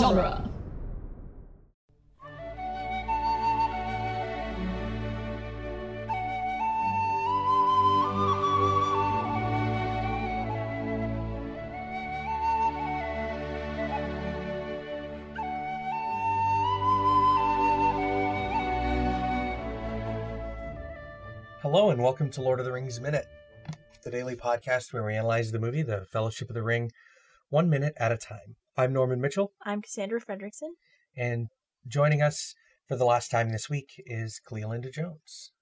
genre. Hello and welcome to Lord of the Rings Minute, the daily podcast where we analyze the movie The Fellowship of the Ring one minute at a time. I'm Norman Mitchell, I'm Cassandra Fredrickson. and joining us for the last time this week is Clealinda Jones.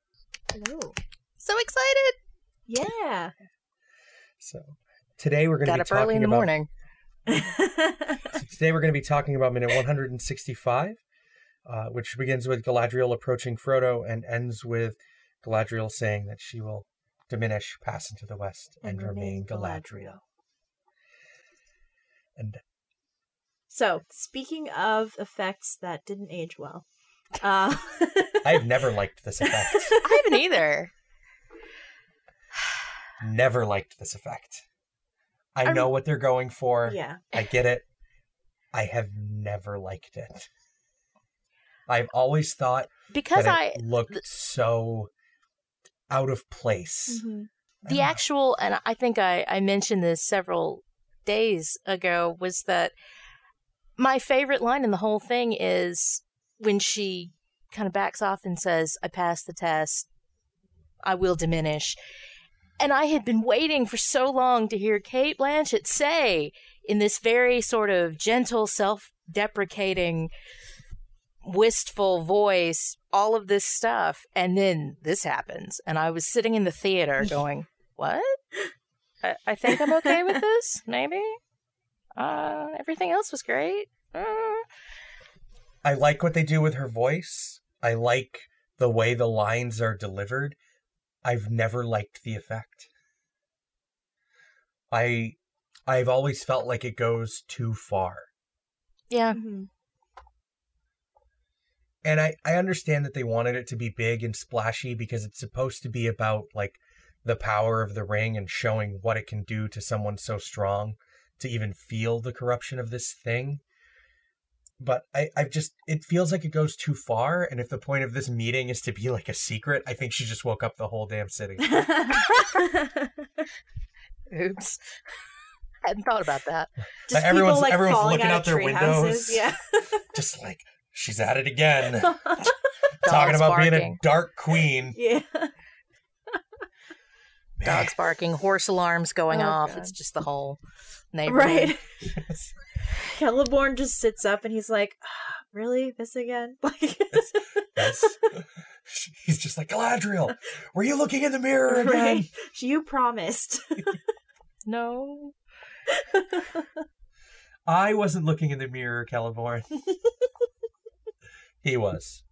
Hello. So excited! Yeah. So today we're going to be talking early in the about, morning. so today we're going to be talking about minute 165, uh, which begins with Galadriel approaching Frodo and ends with Galadriel saying that she will diminish, pass into the west, and, And remain remain Galadriel. And so, speaking of effects that didn't age well, uh, I've never liked this effect. I haven't either. never liked this effect. I I'm- know what they're going for. yeah. I get it. I have never liked it. I've always thought Because that I it looked so out of place. Mhm. the actual and I think I, I mentioned this several days ago was that my favorite line in the whole thing is when she kind of backs off and says, I passed the test, I will diminish. And I had been waiting for so long to hear Cate Blanchett say in this very sort of gentle, self deprecating, wistful voice all of this stuff. And then this happens. And I was sitting in the theater going, What? I, I think I'm okay with this, maybe? Uh, everything else was great. Uh, I like what they do with her voice. I like the way the lines are delivered. I've never liked the effect. I I've always felt like it goes too far. yeah. Mhm. and I, I understand that they wanted it to be big and splashy because it's supposed to be about like the power of the ring and showing what it can do to someone so strong to even feel the corruption of this thing but I, I just it feels like it goes too far and if the point of this meeting is to be like a secret i think she just woke up the whole damn city Oops. I hadn't thought about that. Just everyone's- people, like, everyone's looking out out their windows. houses, Yeah. just like she's at it again talking Dogs about being a dark queen yeah. Dogs barking, horse alarms going Oh, off. God. It's just the whole neighborhood. Right. Celeborn just sits up and he's like, "Ah, "Really, this again?" Like, Yes. He's just like, Galadriel, were you looking in the mirror again? right? You promised. No. I wasn't looking in the mirror, Celeborn. he was.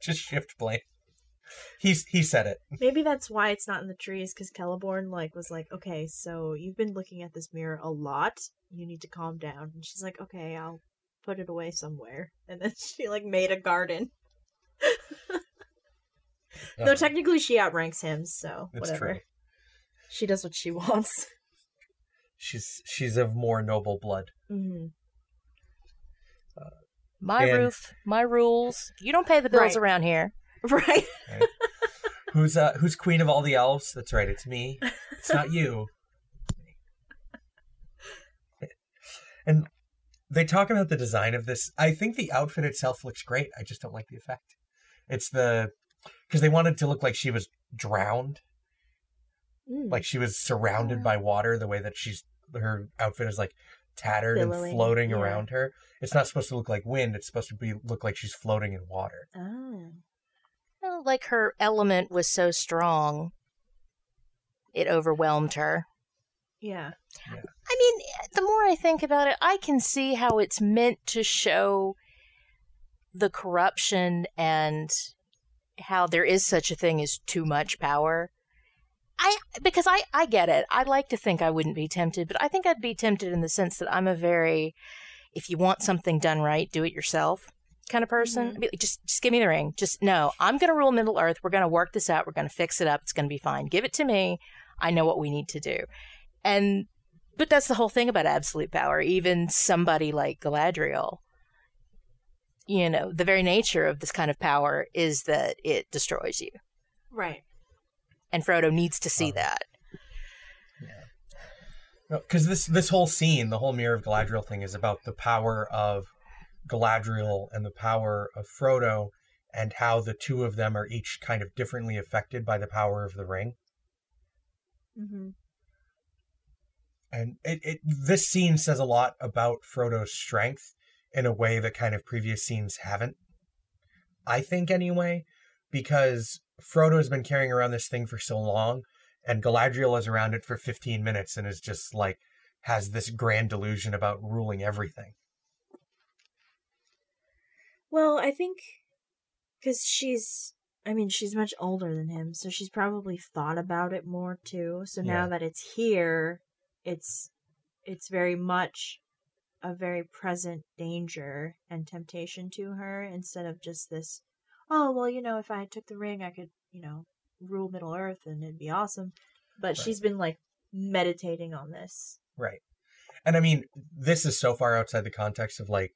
Just shift blame. He's he said it. Maybe that's why it's not in the trees because Celeborn like was like, "Okay, so you've been looking at this mirror a lot. You need to calm down." And she's like, "Okay, I'll put it away somewhere." And then she like made a garden. Though Uh, technically she outranks him, so it's whatever. true. She does what she wants. She's she's of more noble blood. hmm My And- roof, my rules. You don't pay the bills Right. around here. Right. Who's uh who's queen of all the elves? That's right, it's me. It's not you. And they talk about the design of this. I think the outfit itself looks great. I just don't like the effect. It's the because they wanted to look like she was drowned, Mm. like she was surrounded by water. The way that she's her outfit is like tattered and floating yeah. around her. It's not supposed to look like wind. It's supposed to be look like she's floating in water. Oh. Well, like her element was so strong, it overwhelmed her. Yeah. I mean, the more I think about it, I can see how it's meant to show the corruption and how there is such a thing as too much power. I because I I get it. I like to think I wouldn't be tempted, but I think I'd be tempted in the sense that I'm a very if you want something done right, do it yourself kind of person. I'd be like, just just give me the ring. Just no, I'm going to rule Middle Earth. We're going to work this out. We're going to fix it up. It's going to be fine. Give it to me. I know what we need to do. And but that's the whole thing about absolute power. Even somebody like Galadriel, you know, the very nature of this kind of power is that it destroys you. Right. And Frodo needs to see Oh. that. because this this whole scene, the whole Mirror of Galadriel thing, is about the power of Galadriel and the power of Frodo, and how the two of them are each kind of differently affected by the power of the ring. Mm-hmm. And it, it this scene says a lot about Frodo's strength in a way that kind of previous scenes haven't. I think anyway, because Frodo's been carrying around this thing for so long, and Galadriel is around it for 15 minutes and is just like has this grand delusion about ruling everything. Well, I think because she's, I mean, she's much older than him, so she's probably thought about it more too. So now Yeah. that it's here, it's it's very much a very present danger and temptation to her instead of just this. Oh well, you know, if I took the ring, I could, you know, rule Middle Earth and it'd be awesome. But Right. she's been like meditating on this. Right. And I mean, this is so far outside the context of like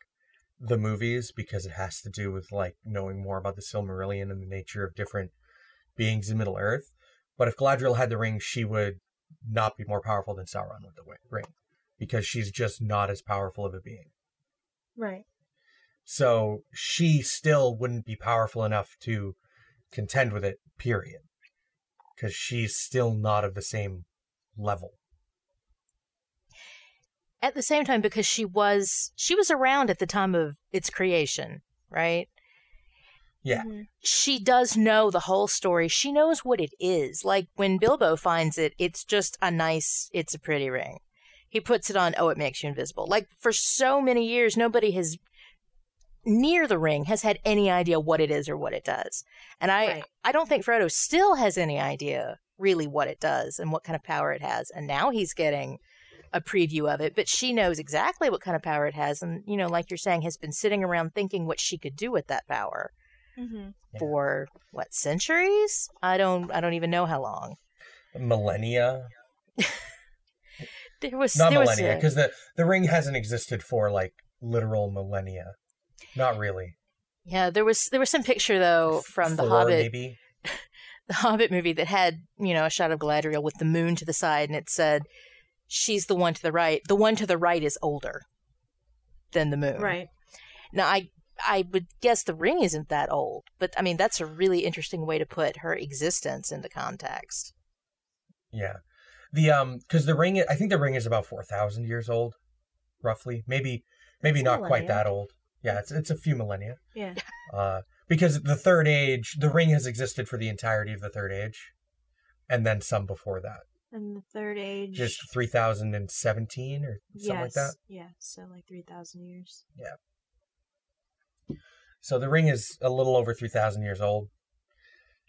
the movies because it has to do with like knowing more about the Silmarillion and the nature of different beings in Middle Earth. But if Galadriel had the ring, she would not be more powerful than Sauron with the ring because she's just not as powerful of a being. Right. So she still wouldn't be powerful enough to contend with it, period. Because she's still not of the same level. At the same time, because she was she was around at the time of its creation, right? Yeah. Mhm. she does know the whole story. She knows what it is. Like when Bilbo finds it, it's just a nice, it's a pretty ring. He puts it on, oh, it makes you invisible. Like for so many years, nobody has near the ring has had any idea what it is or what it does. And I Right. I don't think Frodo still has any idea really what it does and what kind of power it has. And now he's getting a preview of it, but she knows exactly what kind of power it has and you know, like you're saying has been sitting around thinking what she could do with that power Mhm. Yeah. for what centuries? I don't I don't even know how long. Millennia. There was not there millennia because the the ring hasn't existed for like literal millennia not really yeah, there was there was some picture though from the Hobbit maybe the Hobbit movie that had, you know, a shot of Galadriel with the moon to the side and it said she's the one to the right. The one to the right is older than the moon. Right. Now I I would guess the ring isn't that old, but I mean that's a really interesting way to put her existence into context. yeah the um because the ring i think the ring is about 4000 years old roughly maybe maybe It's a not quite that old yeah it's it's a few millennia Yeah. uh because the third age the ring has existed for the entirety of the third age and then some before that And the third age. just 3017 or something like that Yeah, so like 3,000 years. Yeah. So the ring is a little over 3,000 years old.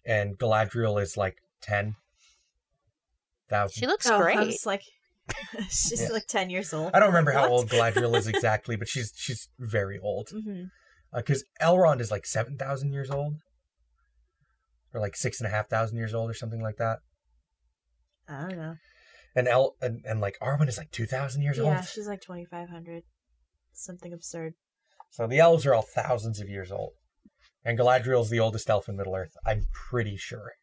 And Galadriel is like 10,000. She looks oh, great. I was like, she's Yeah. like 10 years old. I don't remember how old Galadriel is exactly, but she's she's very old. Mm-hmm. Uh, because Elrond is like 7,000 years old. Or like 6,500 years old or something like that. I don't know. And El and, and like Arwen is like 2,000 years yeah, old. Yeah, she's like 2,500. Something absurd. So the elves are all thousands of years old. And Galadriel's the oldest elf in Middle Earth. I'm pretty sure.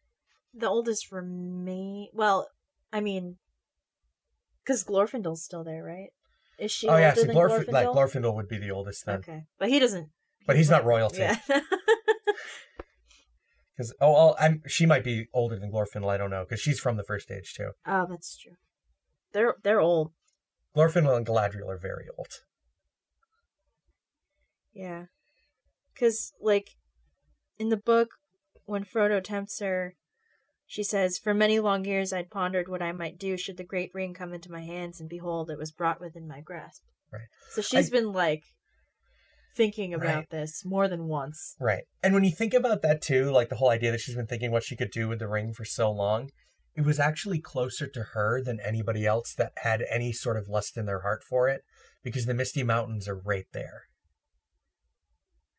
The oldest remain. Well, I mean, because Glorfindel's still there, right? Is she oh yeah, so than Glorf- like Glorfindel? Glorfindel would be the oldest then. Okay, but he doesn't. But he's not royalty. Yeah. Because oh, well, I'm she might be older than Glorfindel. I don't know because she's from the first age too. oh, that's true. They're they're old. Glorfindel and Galadriel are very old. Yeah. Because, like, in the book, when Frodo tempts her, she says, For many long years I'd pondered what I might do should the great ring come into my hands, and behold, it was brought within my grasp. Right. So she's I- been, like, thinking about Right. this more than once. Right. And when you think about that too, like the whole idea that she's been thinking what she could do with the ring for so long, it was actually closer to her than anybody else that had any sort of lust in their heart for it because the Misty Mountains are right there.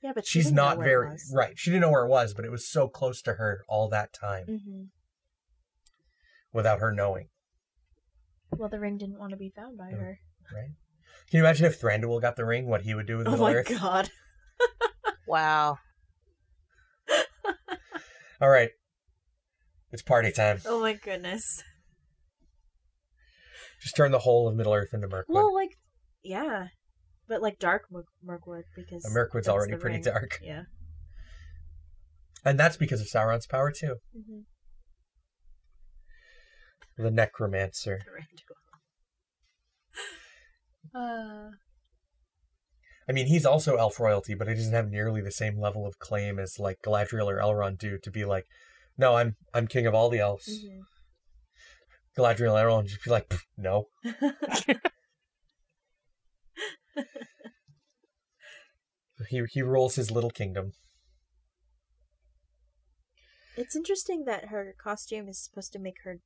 Yeah, but she She's where very right. She didn't know where it was, but it was so close to her all that time Mhm. without her knowing. Well, the ring didn't want to be found by Oh. her. Right? Can you imagine if Thranduil got the ring? What he would do with Oh Middle my Earth? god. Wow. All right, it's party time. Oh my goodness. Just turn the whole of Middle Earth into Mirkwood. Well, like, yeah, but like dark Mirk- Mirkwood because And Mirkwood's already pretty ring. dark. Yeah. and that's because of Sauron's power too. Mm-hmm. The Necromancer. Uh, I mean, he's also elf royalty, but he doesn't have nearly the same level of claim as like Galadriel or Elrond do to be like, no, I'm I'm king of all the elves. mhm. Galadriel and Elrond just be like, no. He he rules his little kingdom. It's interesting that her costume is supposed to make her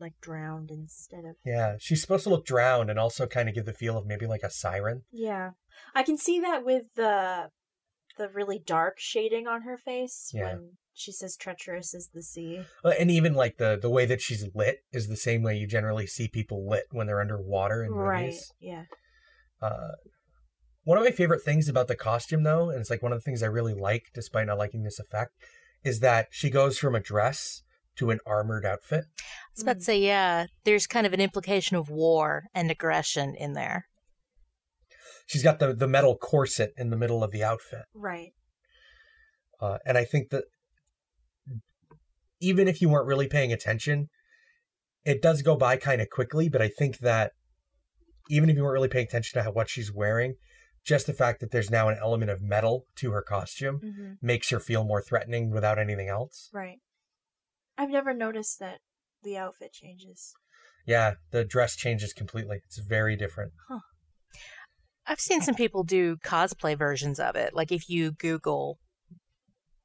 like drowned instead of Yeah, she's supposed to look drowned and also kind of give the feel of maybe like a siren. Yeah. I can see that with the the really dark shading on her face Yeah. when she says treacherous is the sea. Uh, And even like the the way that she's lit is the same way you generally see people lit when they're underwater in Right. movies. Yeah. Uh, one of my favorite things about the costume, though, and it's like one of the things I really like, despite not liking this effect, is that she goes from a dress to an armored outfit. I was about to say, yeah, there's kind of an implication of war and aggression in there. She's got the the metal corset in the middle of the outfit, Right. uh, and I think that even if you weren't really paying attention, it does go by kind of quickly. But I think that even if you weren't really paying attention to how, what she's wearing, just the fact that there's now an element of metal to her costume hmm makes her feel more threatening without anything else. Right. I've never noticed that the outfit changes. Yeah, the dress changes completely. It's very different. Huh. I've seen some people do cosplay versions of it. Like if you Google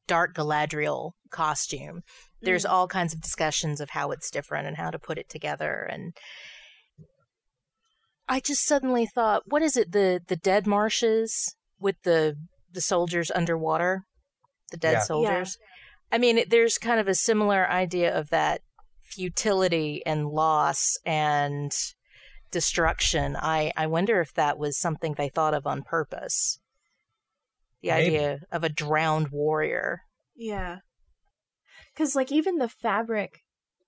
Dark Galadriel costume, there's Mm. all kinds of discussions of how it's different and how to put it together. And I just suddenly thought, what is it? The the dead marshes with the the soldiers underwater, the dead Yeah. soldiers. I mean, there's kind of a similar idea of that futility and loss and destruction. I, I wonder if that was something they thought of on purpose. The Maybe. idea of a drowned warrior. Yeah. Cuz like even the fabric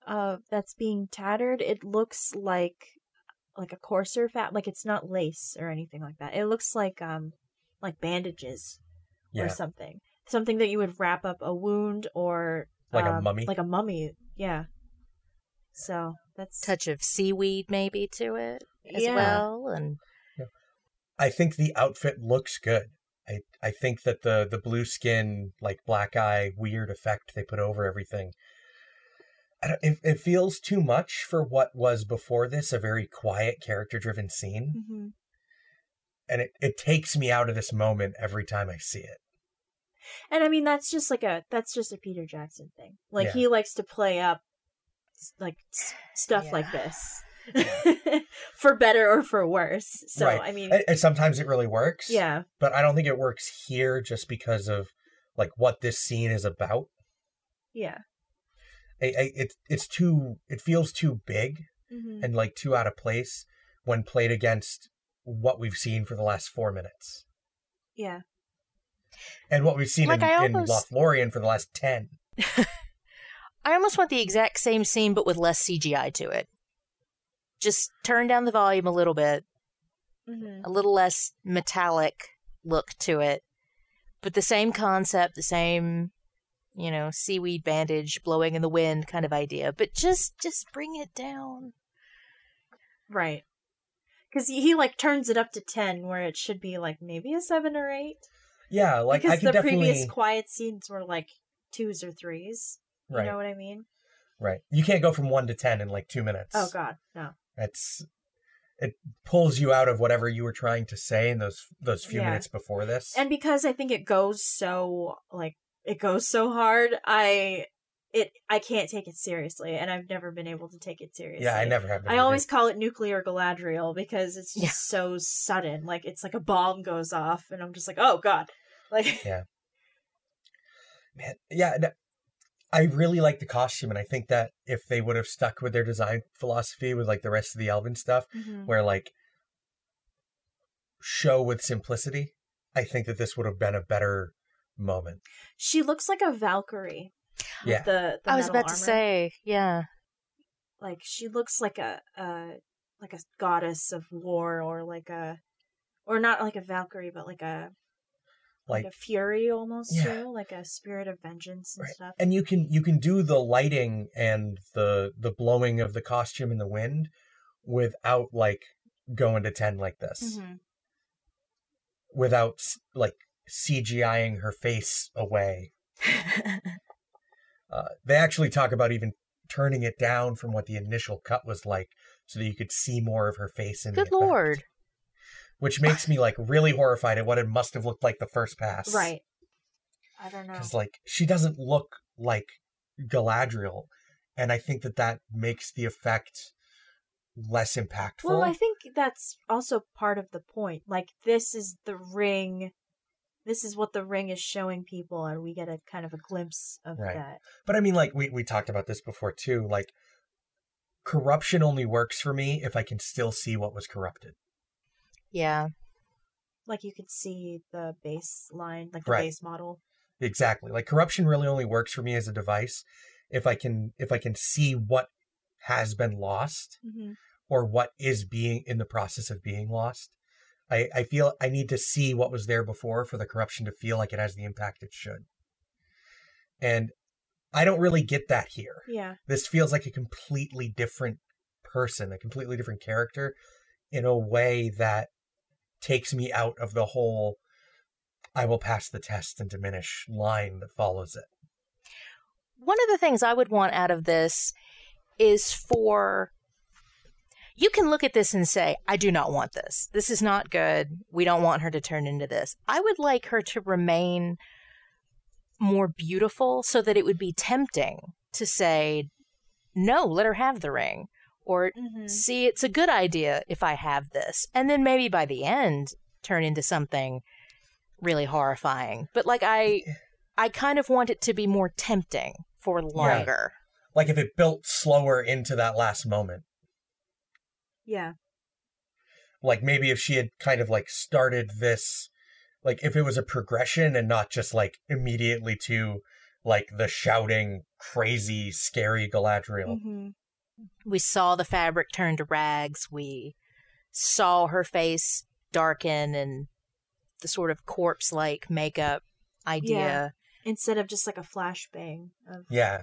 uh that's being tattered, it looks like like a coarser fat like it's not lace or anything like that. It looks like um like bandages or something. Something that you would wrap up a wound or Like a um, mummy? Like a mummy, yeah. So that's Touch of seaweed maybe to it as Yeah. well. And I think the outfit looks good. I I think that the the blue skin, like black eye, weird effect they put over everything. I don't, it, it feels too much for what was before this a very quiet, character driven scene, Mhm. and it, it takes me out of this moment every time I see it. And I mean that's just like a that's just a Peter Jackson thing. Like Yeah. he likes to play up like s- stuff like Yeah. this. for better or for worse. So Right. I mean And, and sometimes it really works. yeah. but I don't think it works here just because of like what this scene is about. Yeah. I, I, it it's too it feels too big hmm and like too out of place when played against what we've seen for the last four minutes Yeah. And what we've seen Like, in, I in Lothlorien for the last ten. I almost want the exact same scene, but with less CGI to it. Just turn down the volume a little bit, hmm a little less metallic look to it, but the same concept, the same, you know, seaweed bandage blowing in the wind kind of idea. But just, just bring it down. Right. Because he, he like turns it up to ten, where it should be like maybe a seven or eight. Yeah, like because I the definitely previous quiet scenes were like twos or threes. You right, know what I mean? right. You can't go from one to ten in like two oh minutes. Oh God, no. That's it pulls you out of whatever you were trying to say in those those few Yeah. minutes before this. And because I think it goes so like it goes so hard, I it I can't take it seriously, and I've never been able to take it seriously. yeah, I never have. been I always call it nuclear Galadriel because it's just Yeah. so sudden. Like it's like a bomb goes off, and I'm just like, oh god, like yeah, man yeah no, I really like the costume, and I think that if they would have stuck with their design philosophy with like the rest of the Elven stuff, Mhm. where like show with simplicity, I think that this would have been a better moment. She looks like a Valkyrie. Yeah. The, the I was about to say, yeah. like she looks like a uh like a goddess of war or like a or not like a Valkyrie but like a like, Like a fury almost Yeah. too, like a spirit of vengeance and Right. stuff. and you can you can do the lighting and the the blowing of the costume in the wind without like going to 10 like this Mhm. without like cgiing her face away uh, they actually talk about even turning it down from what the initial cut was like so that you could see more of her face in the Good effect, lord. which makes me like really horrified at what it must have looked like the first pass Right. I don't know. because like she doesn't look like Galadriel, and I think that that makes the effect less impactful. Well, I think that's also part of the point. Like this is the ring. This is what the ring is showing people, and we get a kind of a glimpse of Right. that. but I mean, like we we talked about this before too. Like corruption only works for me if I can still see what was corrupted. Yeah. Like you could see the baseline, like the Right. base model. Exactly. Like corruption really only works for me as a device if I can if I can see what has been lost Mm-hmm. or what is being in the process of being lost. I, I feel I need to see what was there before for the corruption to feel like it has the impact it should. And I don't really get that here. Yeah. This feels like a completely different person, a completely different character in a way that takes me out of the whole I will pass the test and diminish line that follows it. One of the things I would want out of this is for you can look at this and say, I do not want this. This is not good. We don't want her to turn into this. I would like her to remain more beautiful so that it would be tempting to say, no, let her have the ring. Or Mm-hmm. see, it's a good idea if I have this. And then maybe by the end, turn into something really horrifying. But like, I. I kind of want it to be more tempting for longer. Like if it built slower into that last moment. Yeah. like maybe if she had kind of like started this like if it was a progression and not just like immediately to like the shouting crazy scary galadriel Mm-hmm. We saw the fabric turn to rags. We saw her face darken and the sort of corpse like makeup idea. Yeah. Instead of just like a flashbang of yeah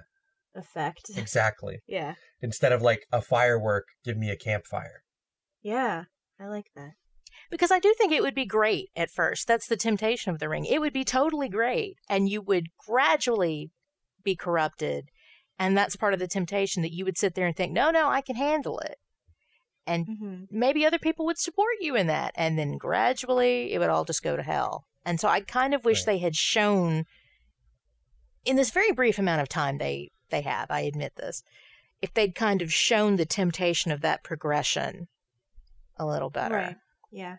effect. exactly yeah. instead of like a firework give me a campfire Yeah. I like that. Because I do think it would be great at first. That's the temptation of the ring. It would be totally great. And you would gradually be corrupted. And that's part of the temptation that you would sit there and think, no, no, I can handle it. And Mm-hmm. maybe other people would support you in that. And then gradually it would all just go to hell. And so I kind of wish Right. they had shown in this very brief amount of time they they have, I admit this. If they'd kind of shown the temptation of that progression a little better. Right. Yeah.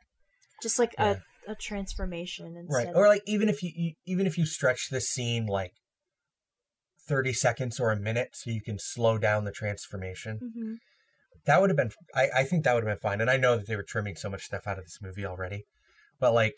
Just like Yeah. a, a transformation instead right or like even if you, you even if you stretch the scene like 30 seconds or a minute so you can slow down the transformation Mhm. that would have been I, I think that would have been fine and i know that they were trimming so much stuff out of this movie already but like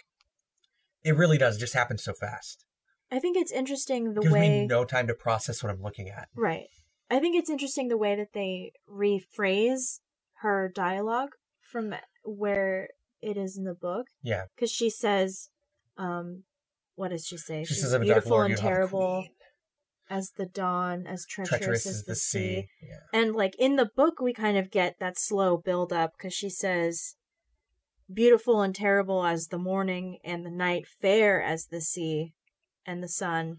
it really does just happen so fast I think it's interesting the gives way me no time to process what i'm looking at Right. I think it's interesting the way that they rephrase her dialogue from where it is in the book. yeah Because she says, um, what does she say? she She's says dark beautiful lord and you have a terrible as the dawn, as treacherous, treacherous as the, the sea. sea yeah And like in the book, we kind of get that slow build up because she says, beautiful and terrible as the morning, and the night fair as the sea, and the sun,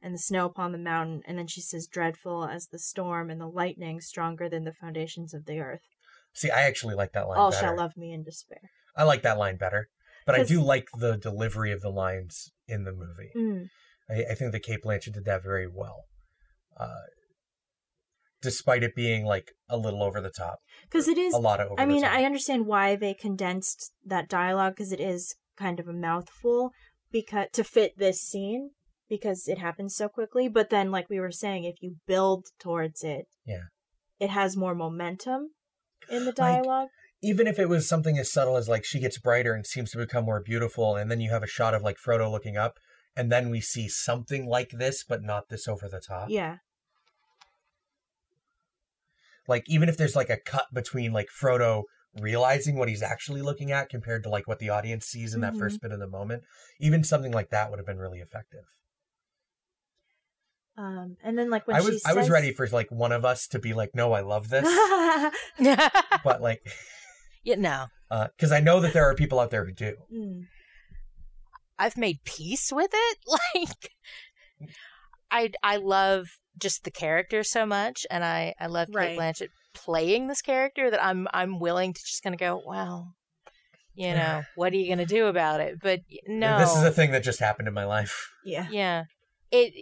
and the snow upon the mountain. And then she says, dreadful as the storm, and the lightning stronger than the foundations of the earth. see i actually like that line All better shall love me in despair. i like that line better but I do like the delivery of the lines in the movie Mm. I, I think that Cate Blanchett did that very well, uh, despite it being like a little over the top, Because it is a lot of over I mean. I understand why they condensed that dialogue because it is kind of a mouthful because to fit this scene. because it happens so quickly. But then, like we were saying, if you build towards it, Yeah. it has more momentum in the Like, dialogue. even if it was something as subtle as like she gets brighter and seems to become more beautiful, and then you have a shot of like Frodo looking up, and then we see something like this, but not this over the top. yeah, Like even if there's like a cut between like Frodo realizing what he's actually looking at compared to like what the audience sees in that Mhm. first bit of the moment, even something like that would have been really effective. um, and then like when I she was I was ready for like one of us to be like, no, I love this, but like, yeah, no. Uh because I know that there are people out there who do. Mm, I've made peace with it. Like I I love just the character so much and I I love Right. Cate Blanchett playing this character that I'm I'm willing to just kind of go, well, you know, what are you going to do about it? But no. This is a thing that just happened in my life. yeah, Yeah. It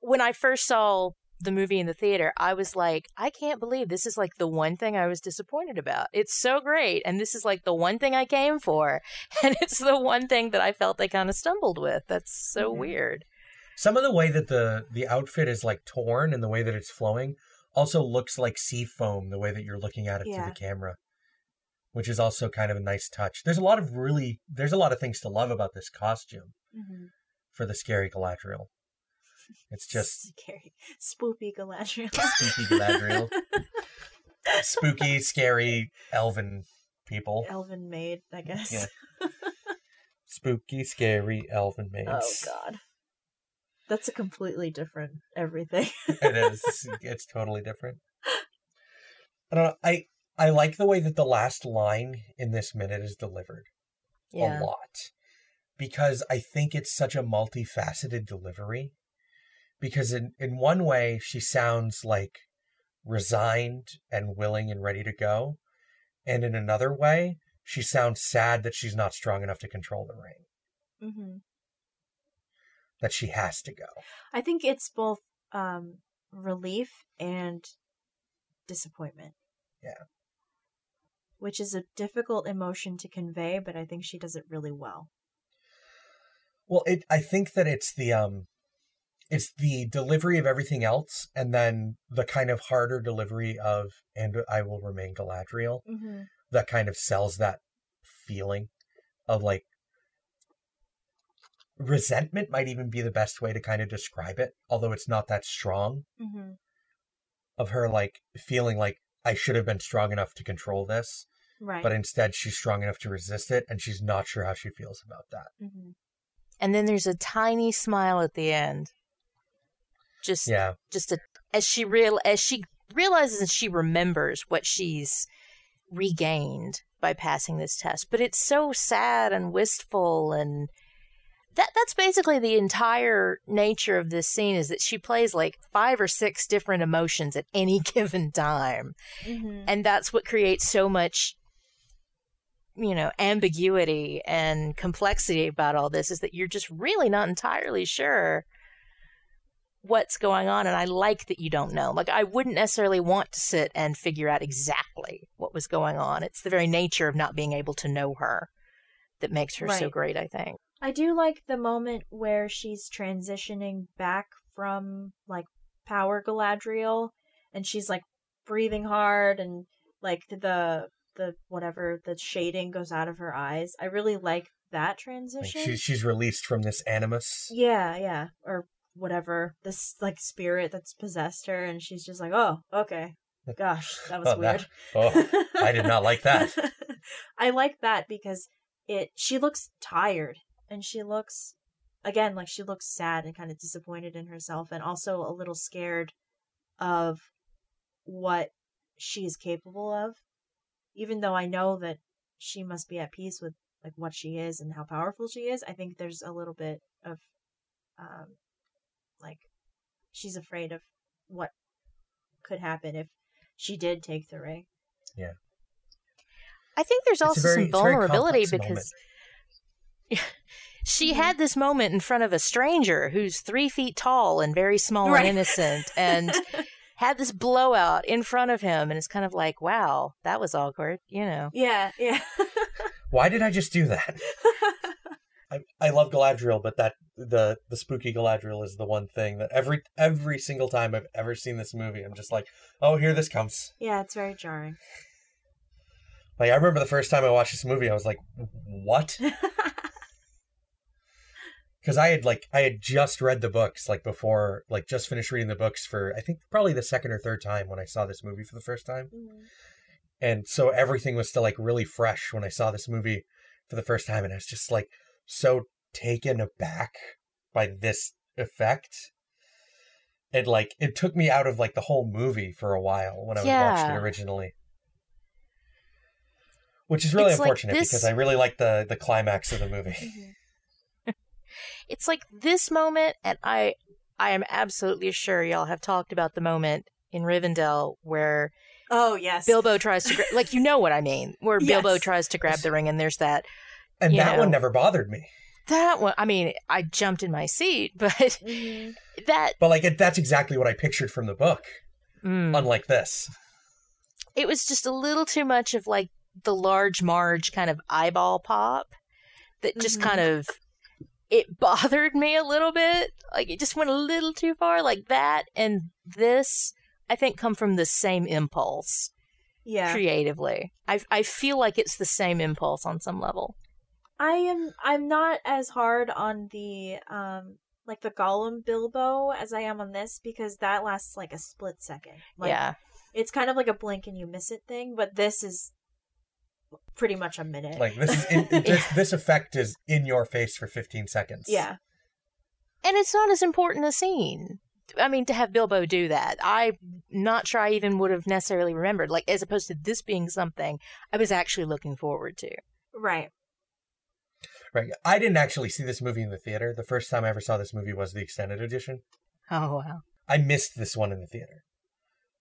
when I first saw the movie in the theater, I was like, I can't believe this is like the one thing I was disappointed about. It's so great and this is like the one thing I came for and it's the one thing that I felt they kind of stumbled with. That's so Mhm. weird. Some of the way that the the outfit is like torn and the way that it's flowing also looks like sea foam the way that you're looking at it Yeah. through the camera, which is also kind of a nice touch. There's a lot of really there's a lot of things to love about this costume Mhm. for the scary Galadriel. It's just scary, spoopy Galadriel. spooky Galadriel, spooky, scary elven people, Elven maid, I guess. Yeah. spooky, scary elven maids. Oh God, that's a completely different everything. it is. It's totally different. I don't know. I I like the way that the last line in this minute is delivered Yeah. a lot because I think it's such a multifaceted delivery. Because in in one way she sounds like resigned and willing and ready to go, and in another way she sounds sad that she's not strong enough to control the ring. hmm That she has to go. I think it's both um, relief and disappointment. Yeah. Which is a difficult emotion to convey, but I think she does it really well. Well, it I think that it's the um it's the delivery of everything else and then the kind of harder delivery of and I will remain Galadriel Mm-hmm. that kind of sells that feeling of like resentment might even be the best way to kind of describe it, although it's not that strong Mm-hmm. of her like feeling like I should have been strong enough to control this, Right. but instead she's strong enough to resist it and she's not sure how she feels about that. mm-hmm. And then there's a tiny smile at the end. Just Yeah. just a, as she real as she realizes and she remembers what she's regained by passing this test but it's so sad and wistful and that that's basically the entire nature of this scene is that she plays like five or six different emotions at any given time. Mm-hmm. and that's what creates so much you know ambiguity and complexity about all this is that you're just really not entirely sure what's going on. And i like that you don't know. Like i wouldn't necessarily want to sit and figure out exactly what was going on. It's the very nature of not being able to know her that makes her so great i think I do like the moment where she's transitioning back from like power Galadriel and she's like breathing hard and like the the whatever the shading goes out of her eyes. I really like that Like transition. she, she's released from this animus. yeah, yeah, or whatever this like spirit that's possessed her and she's just like, "Oh, okay. Gosh, that was Oh, that- weird." oh, I did not like that. I like that because it she looks tired and she looks again like she looks sad and kind of disappointed in herself and also a little scared of what she is capable of even though I know that she must be at peace with like what she is and how powerful she is I think there's a little bit of um like she's afraid of what could happen if she did take the ring i think there's also very- some it's a very vulnerability because she Mhm. had this moment in front of a stranger who's three feet tall and very small Right. and innocent and had this blowout in front of him and it's kind of like wow that was awkward you know yeah yeah Why did I just do that? I, I love Galadriel, but that the the spooky Galadriel is the one thing that every every single time I've ever seen this movie, I'm just like, oh, here this comes. Yeah, it's very jarring. Like I remember the first time I watched this movie, I was like, what? Because I had like I had just read the books like before, like just finished reading the books for I think probably the second or third time when I saw this movie for the first time, Mhm. and so everything was still like really fresh when I saw this movie for the first time, and I was just like so taken aback by this effect. It like it took me out of like the whole movie for a while when I watched it originally. Which is really It's like unfortunate this- because I really like the the climax of the movie. Mhm. It's like this moment, and I, I am absolutely sure y'all have talked about the moment in Rivendell where Oh yes. Bilbo tries to, gra- like, you know what I mean, where Bilbo tries to grab the ring, and there's that, And You that one never bothered me. that one. I mean, I jumped in my seat, but Mhm. that, But like it, that's exactly what I pictured from the book. mm, Unlike this. it was just a little too much of like the large Marge kind of eyeball pop that just Mhm. kind of it bothered me a little bit. Like it just went a little too far. Like that and this, I think, come from the same impulse Yeah. creatively. I I feel like it's the same impulse on some level. I am I'm not as hard on the um like the Gollum Bilbo as I am on this because that lasts like a split second. Like yeah, it's kind of like a blink and you miss it thing, but this is pretty much a minute. Like this is in, it just, this effect is in your face for 15 seconds. yeah. and it's not as important a scene. I mean, to have Bilbo do that, I'm not sure I even would have necessarily remembered. Like, as opposed to this being something I was actually looking forward to. Right. Right. I didn't actually see this movie in the theater. The first time I ever saw this movie was the extended edition. Oh wow! I missed this one in the theater.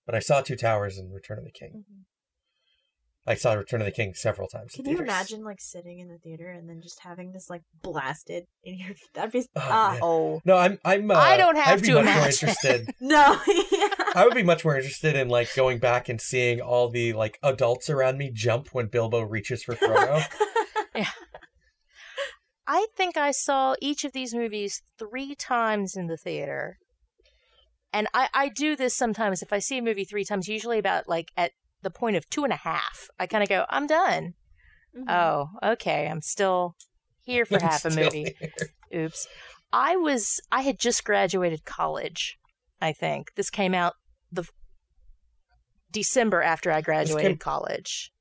But I saw Two Towers and Return of the King. Mhm. I saw Return of the King several times. in Can you theaters. imagine like sitting in the theater and then just having this like blasted in your that'd be Oh, man. Oh, No, I'm. I'm. Uh, I don't have I'd be to much more interested. no yeah. I would be much more interested in like going back and seeing all the like adults around me jump when Bilbo reaches for Frodo. yeah. I think I saw each of these movies three times in the theater. And I, I do this sometimes if I see a movie three times, usually about like at the point of two and a half. I kind of go, I'm done. Mhm. Oh, okay. I'm still here for I'm half a movie. here. Oops. I was, I had just graduated college, I think. This came out the December after I graduated came- college.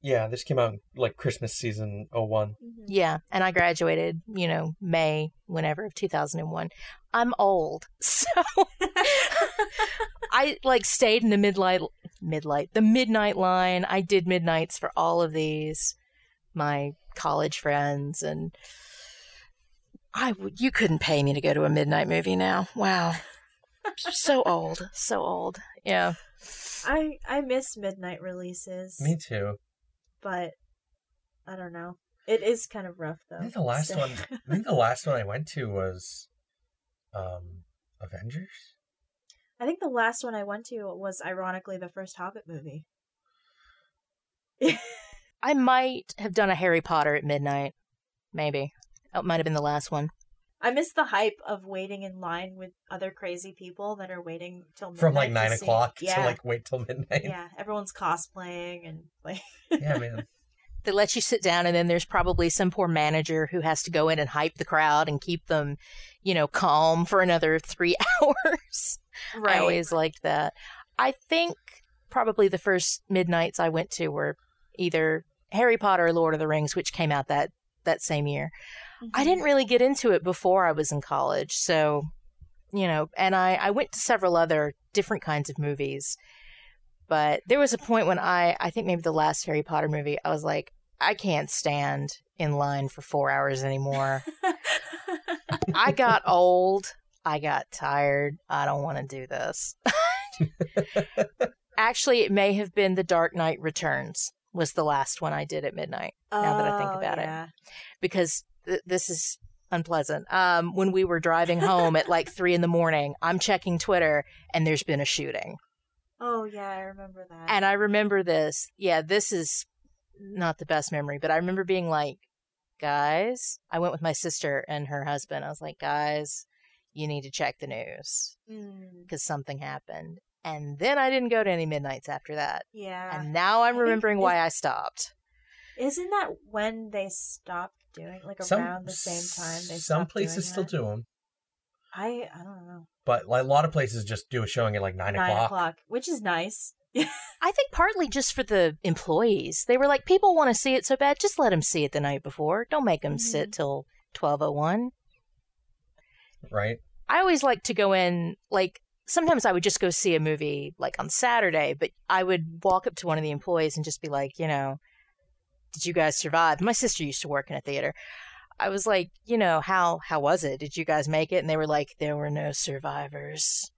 Yeah, this came out like Christmas season 01. Mhm. Yeah, and I graduated, you know, May, whenever of 2001. I'm old. So I like stayed in the midlight midlight, the midnight line. I did midnights for all of these my college friends and I would you couldn't pay me to go to a midnight movie now. Wow. so old, so old. Yeah. I I miss midnight releases, Me too. but I don't know. It is kind of rough though. I think the last one I think the last one I went to was um Avengers. I think the last one I went to was ironically the first Hobbit movie. I might have done a Harry Potter at midnight. Maybe. That might have been the last one. I miss the hype of waiting in line with other crazy people that are waiting till midnight From like to nine see- o'clock Yeah, to like wait till midnight. yeah. Everyone's cosplaying and like yeah man. They let you sit down, and then there's probably some poor manager who has to go in and hype the crowd and keep them, you know, calm for another three hours. I always liked that. I think probably the first midnights I went to were either Harry Potter or Lord of the Rings, which came out that that same year. I Mm-hmm. didn't really get into it before I was in college, so you know, and I I went to several other different kinds of movies. But there was a point when I I think maybe the last Harry Potter movie, I was like, I can't stand in line for 4 hours anymore. I got old. I got tired. I don't want to do this. Actually, it may have been The Dark Knight Returns was the last one I did at midnight now that I think Oh, about it. because th- this is unpleasant. Um, when we were driving home at like three in the morning, I'm checking Twitter and there's been a shooting. Oh yeah, I remember that. And I remember this. Yeah, this is not the best memory, but I remember being like, guys, I went with my sister and her husband. I was like, guys, you need to check the news Mm, because something happened. And then I didn't go to any midnights after that. yeah. And now I'm I think remembering why it's- I stopped. Isn't that when they stopped doing like around the same time they some places still that? do them, I I don't know. but like, a lot of places just do a showing at like nine, Nine o'clock. o'clock, which is nice. I think partly just for the employees. They were like, people want to see it so bad, just let them see it the night before. Don't make them sit till 1201. right? I always like to go in like sometimes I would just go see a movie like on Saturday, but I would walk up to one of the employees and just be like, you know, did you guys survive? My sister used to work in a theater. I was like, you know, how how was it? Did you guys make it? And they were like, there were no survivors.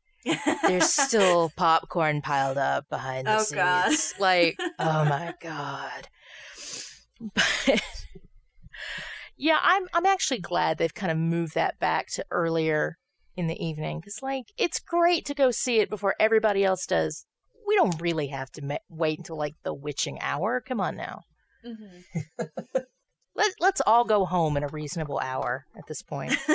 There's still popcorn piled up behind the Oh, God. Like, oh my god. But yeah, I'm I'm actually glad they've kind of moved that back to earlier in the evening because like it's great to go see it before everybody else does. We don't really have to ma- wait until like the witching hour. Come on now. Mhm. Let let's all go home in a reasonable hour at this point.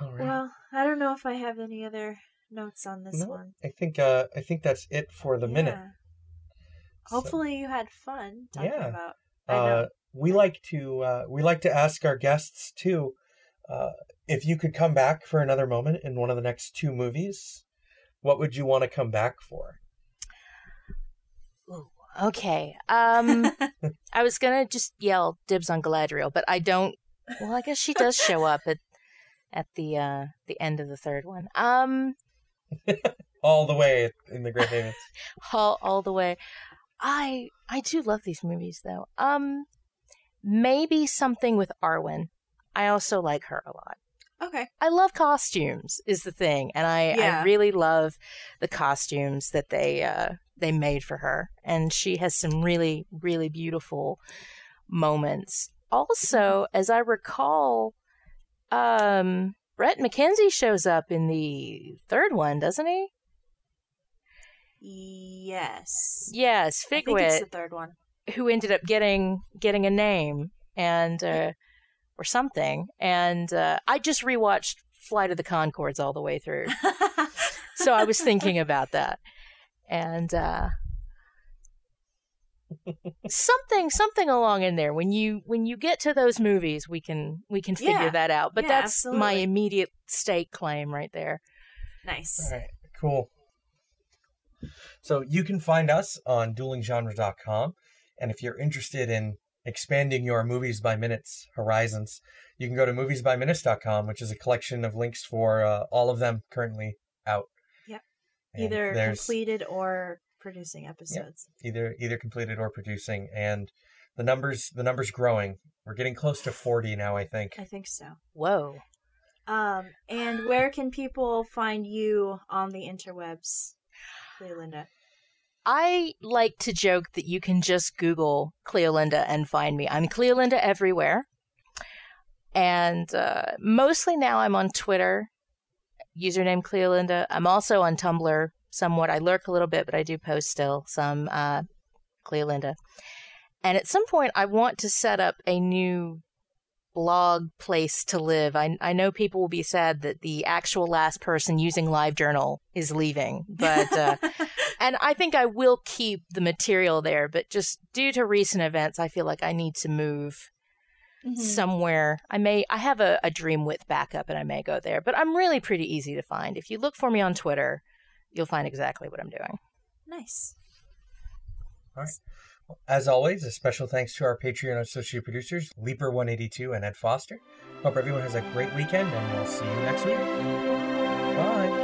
All right. well, I don't know if I have any other notes on this No, one. I think uh, I think that's it for the minute. Yeah. Hopefully, you had fun talking Yeah. about. I uh, know. We like to uh, we like to ask our guests too uh, if you could come back for another moment in one of the next two movies what would you want to come back for Okay. Um I was gonna just yell dibs on Galadriel, but I don't well I guess she does show up at at the uh the end of the third one. Um all the way in the Grey Havens all all the way. I I do love these movies though. Um maybe something with Arwen. I also like her a lot. okay. I love costumes is the thing, and I, Yeah. I really love the costumes that they uh, they made for her, and she has some really really beautiful moments. Also, as I recall, um, Bret McKenzie shows up in the third one, doesn't he? Yes. Yes, I think it's Figwit, the third one. Who ended up getting getting a name and uh, or something, and uh, I just rewatched Flight of the Conchords all the way through. so I was thinking about that, and uh, something something along in there. When you when you get to those movies, we can we can figure Yeah. that out. But Yeah, that's my immediate stake claim right there. nice. all right cool so you can find us on duelinggenre.com and if you're interested in expanding your movies by minutes horizons you can go to moviesbyminutes.com which is a collection of links for uh, all of them currently out Yep. And Either completed or producing episodes. either either completed or producing and the numbers the numbers growing we're getting close to 40 now i think I think so. Whoa. Um, and where can people find you on the interwebs, Cleolinda? I like to joke that you can just Google Cleolinda and find me. I'm Cleolinda everywhere. And uh, mostly now I'm on Twitter, username Cleolinda. I'm also on Tumblr somewhat. I lurk a little bit, but I do post still some uh, Cleolinda. And at some point, I want to set up a new blog place to live. I, I know people will be sad that the actual last person using LiveJournal is leaving, but. Uh, and I think I will keep the material there, but just due to recent events, I feel like I need to move Mhm. somewhere. I may I have a, a Dreamwidth backup and I may go there, but I'm really pretty easy to find. If you look for me on Twitter, you'll find exactly what I'm doing. Nice. As always a special thanks to our patreon associate producers leaper182 and ed foster. Hope everyone has a great weekend and we'll see you next week. Bye